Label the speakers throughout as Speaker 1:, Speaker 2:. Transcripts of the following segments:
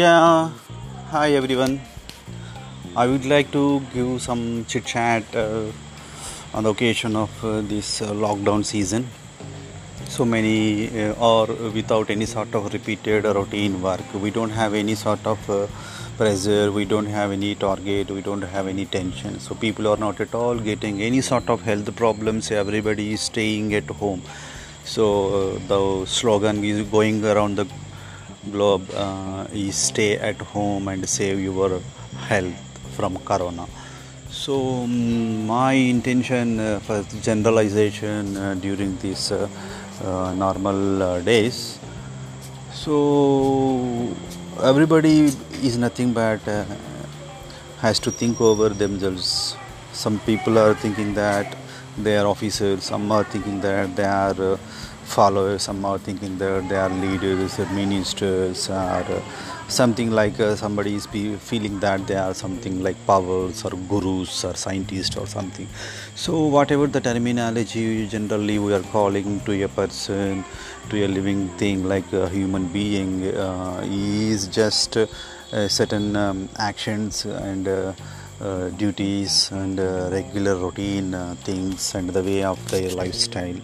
Speaker 1: Yeah, hi everyone. I would like to give some chit chat uh, on the occasion of uh, this uh, lockdown season. So many uh, or without any sort of repeated routine work. We don't have any sort of uh, pressure, we don't have any target, we don't have any tension. So people are not at all getting any sort of health problems. Everybody is staying at home. So uh, the slogan is going around the globe uh, is stay at home and save your health from corona. So mm, my intention uh, for generalization uh, during these uh, uh, normal uh, days. So everybody is nothing but uh, has to think over themselves. Some people are thinking that they are officers some are thinking that they are followers some are thinking that they are leaders or ministers or uh, something like uh, somebody is feeling that they are something like powers or gurus or scientists or something. So whatever the terminology generally we are calling to a person to a living thing like a human being uh, is just uh, certain um, actions and uh, uh, duties and uh, regular routine uh, things and the way of their lifestyle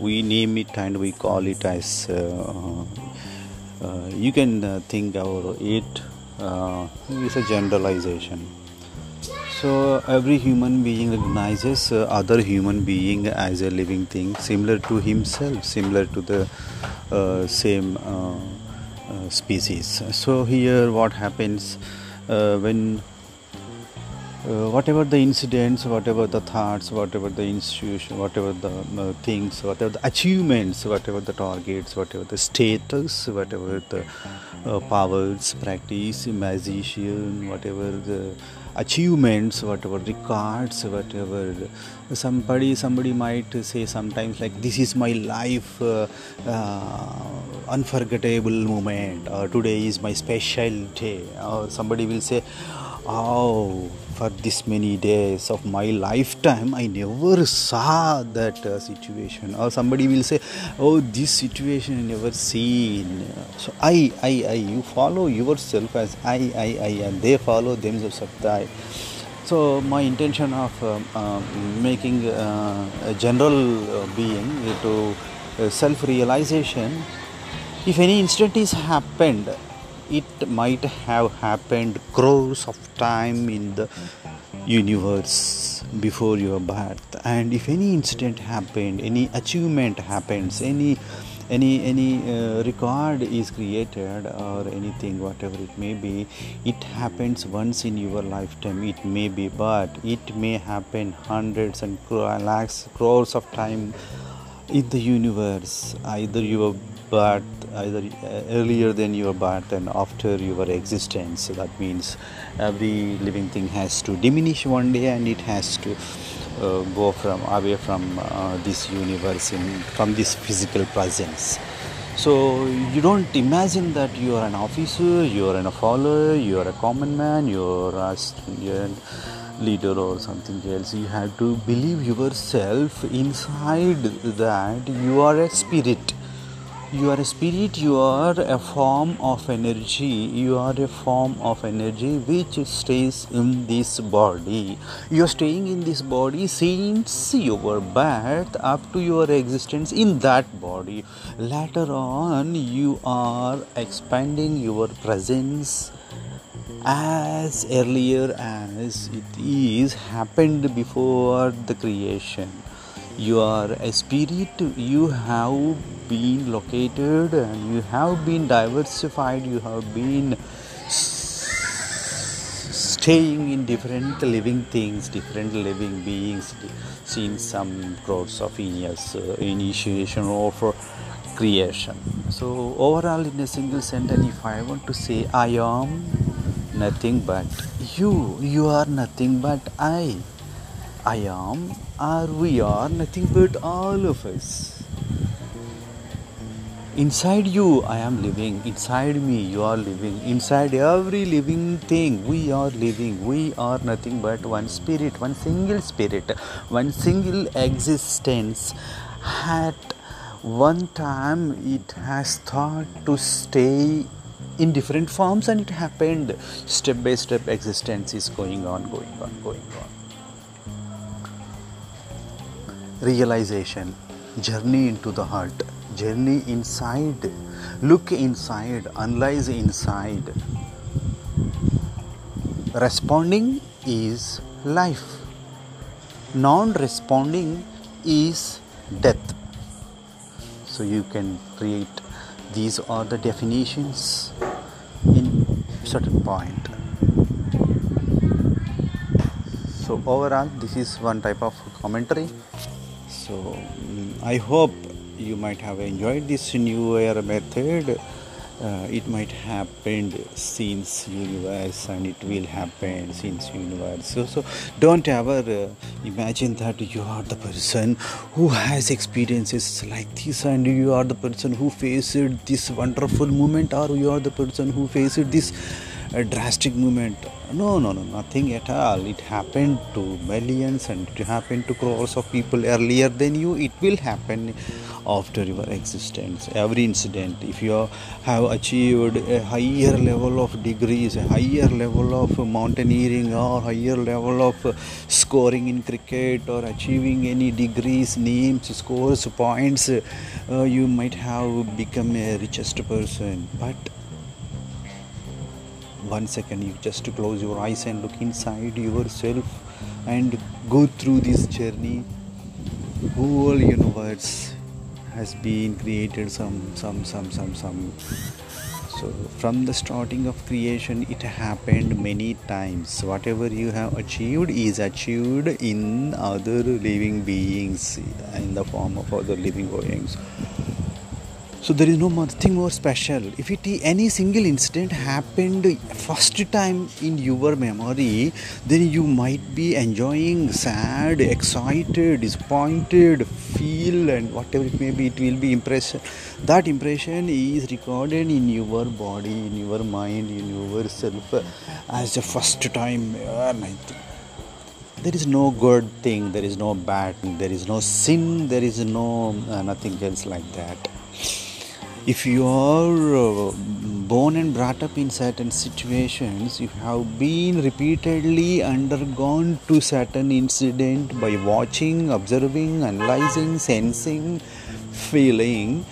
Speaker 1: we name it and we call it as uh, uh, you can uh, think about it it's a generalization. So every human being recognizes uh, other human being as a living thing similar to himself similar to the uh, same uh, species. So here what happens when uh, whatever the incidents, whatever the thoughts, whatever the institution, whatever the uh, things, whatever the achievements, whatever the targets, whatever the status, whatever the uh, powers, practice, magician, whatever the achievements, whatever records, whatever somebody somebody might say sometimes like this is my life uh, uh, unforgettable moment or today is my special day or somebody will say oh for this many days of my lifetime i never saw that uh, situation. Or somebody will say oh this situation i never seen. So i i i you follow yourself as i i i and they follow themselves as i so my intention of um, making uh, a general uh, being to uh, self realization if any incident is happened it might have happened crores of time in the universe before your birth. And if any incident happened any achievement happens any any any uh, record is created or anything whatever it may be it happens once in your lifetime. It may be but it may happen hundreds and lakhs crores of time in the universe either your birth either earlier than your birth and after your existence. So that means every living thing has to diminish one day and it has to uh, go from away from uh, this universe in from this physical presence. So you don't imagine that you are an officer you are a follower you are a common man you are a student leader or something else. You have to believe yourself inside that you are a spirit. You are a spirit you are a form of energy. You are a form of energy which stays in this body. You are staying in this body since your birth up to your existence in that body. Later on you are expanding your presence as earlier as it is happened before the creation. You are a spirit you have been located and you have been diversified. You have been staying in different living things different living beings seen some crores of years uh, initiation of creation. So overall in a single sentence if i want to say i am nothing but you you are nothing but i I am or we are nothing but all of us. Inside you, I am living. Inside me, you are living. Inside every living thing, we are living. We are nothing but one spirit, one single spirit, one single existence. At one time, it has thought to stay in different forms and it happened. Step by step existence is going on going on going on. Realization. Journey into the heart. Journey inside. Look inside. Analyze inside. Responding is life. Non responding is death. So you can create these are the definitions in certain point. So overall this is one type of commentary. So mm, i hope you might have enjoyed this new air method uh, it might happen since universe and it will happen since universe. So, so don't ever uh, imagine that you are the person who has experiences like this and you are the person who faced this wonderful moment or you are the person who faced this uh, drastic moment no no no nothing at all. It happened to millions and it happened to crores of people earlier than you. It will happen after your existence. Every incident if you have achieved a higher level of degrees a higher level of mountaineering or higher level of scoring in cricket or achieving any degrees names scores points uh, you might have become a richest person. But one second you just close your eyes and look inside yourself and go through this journey. Whole universe has been created some some some some some. So from the starting of creation it happened many times. Whatever you have achieved is achieved in other living beings in the form of other living beings so there is no nothing more special. If it any single incident happened first time in your memory then you might be enjoying sad excited disappointed feel and whatever it may be it will be impression. That impression is recorded in your body in your mind in yourself as the first time there is no good thing there is no bad thing there is no sin there is no uh, nothing else like that if you are uh, born and brought up in certain situations you have been repeatedly undergone to certain incident by watching observing analyzing sensing feeling.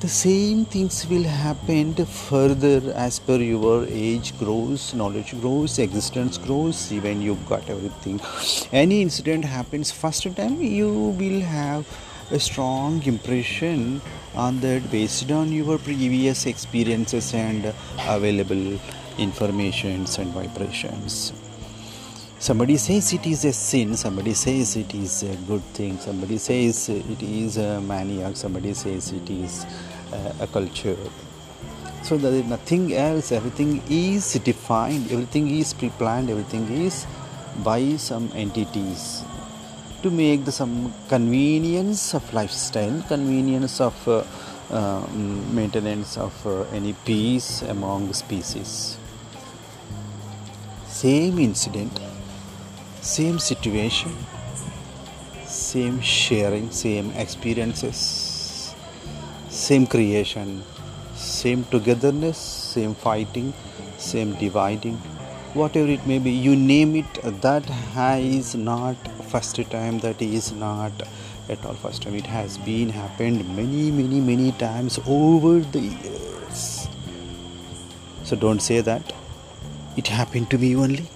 Speaker 1: The same things will happen further as per your age grows knowledge grows existence grows even you got everything. Any incident happens first time you will have a strong impression on that based on your previous experiences and available informations and vibrations. Somebody says it is a sin somebody says it is a good thing somebody says it is a maniac somebody says it is uh, a culture. So there is nothing else everything is defined everything is pre-planned everything is by some entities to make the some convenience of lifestyle convenience of uh, uh, maintenance of uh, any peace among species. Same incident same situation same sharing same experiences same creation same togetherness same fighting same dividing whatever it may be you name it that has not first time that is not at all first time. It has been happened many many many times over the years. So don't say that. It happened to me only.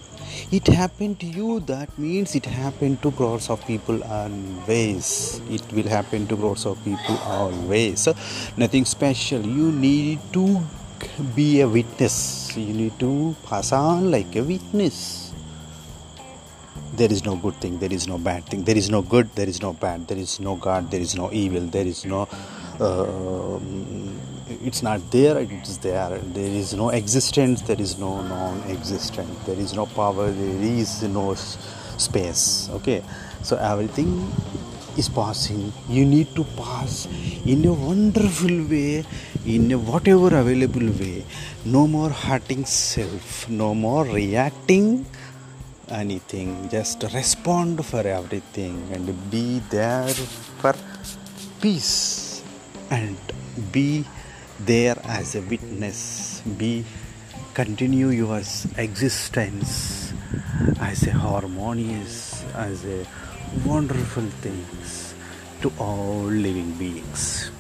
Speaker 1: It happened to you. That means it happened to crores of people always. It will happen to crores of people always. So nothing special. You need to be a witness you need to pass on like a witness there is no good thing there is no bad thing there is no good there is no bad there is no god there is no evil there is no uh, it's not there it is there there is no existence there is no non-existent there is no power there is no space okay so everything is passing. You need to pass in a wonderful way in a whatever available way. No more hurting self no more reacting anything. Just respond for everything and be there for peace and be there as a witness. Be continue your existence as a harmonious as a wonderful things to all living beings.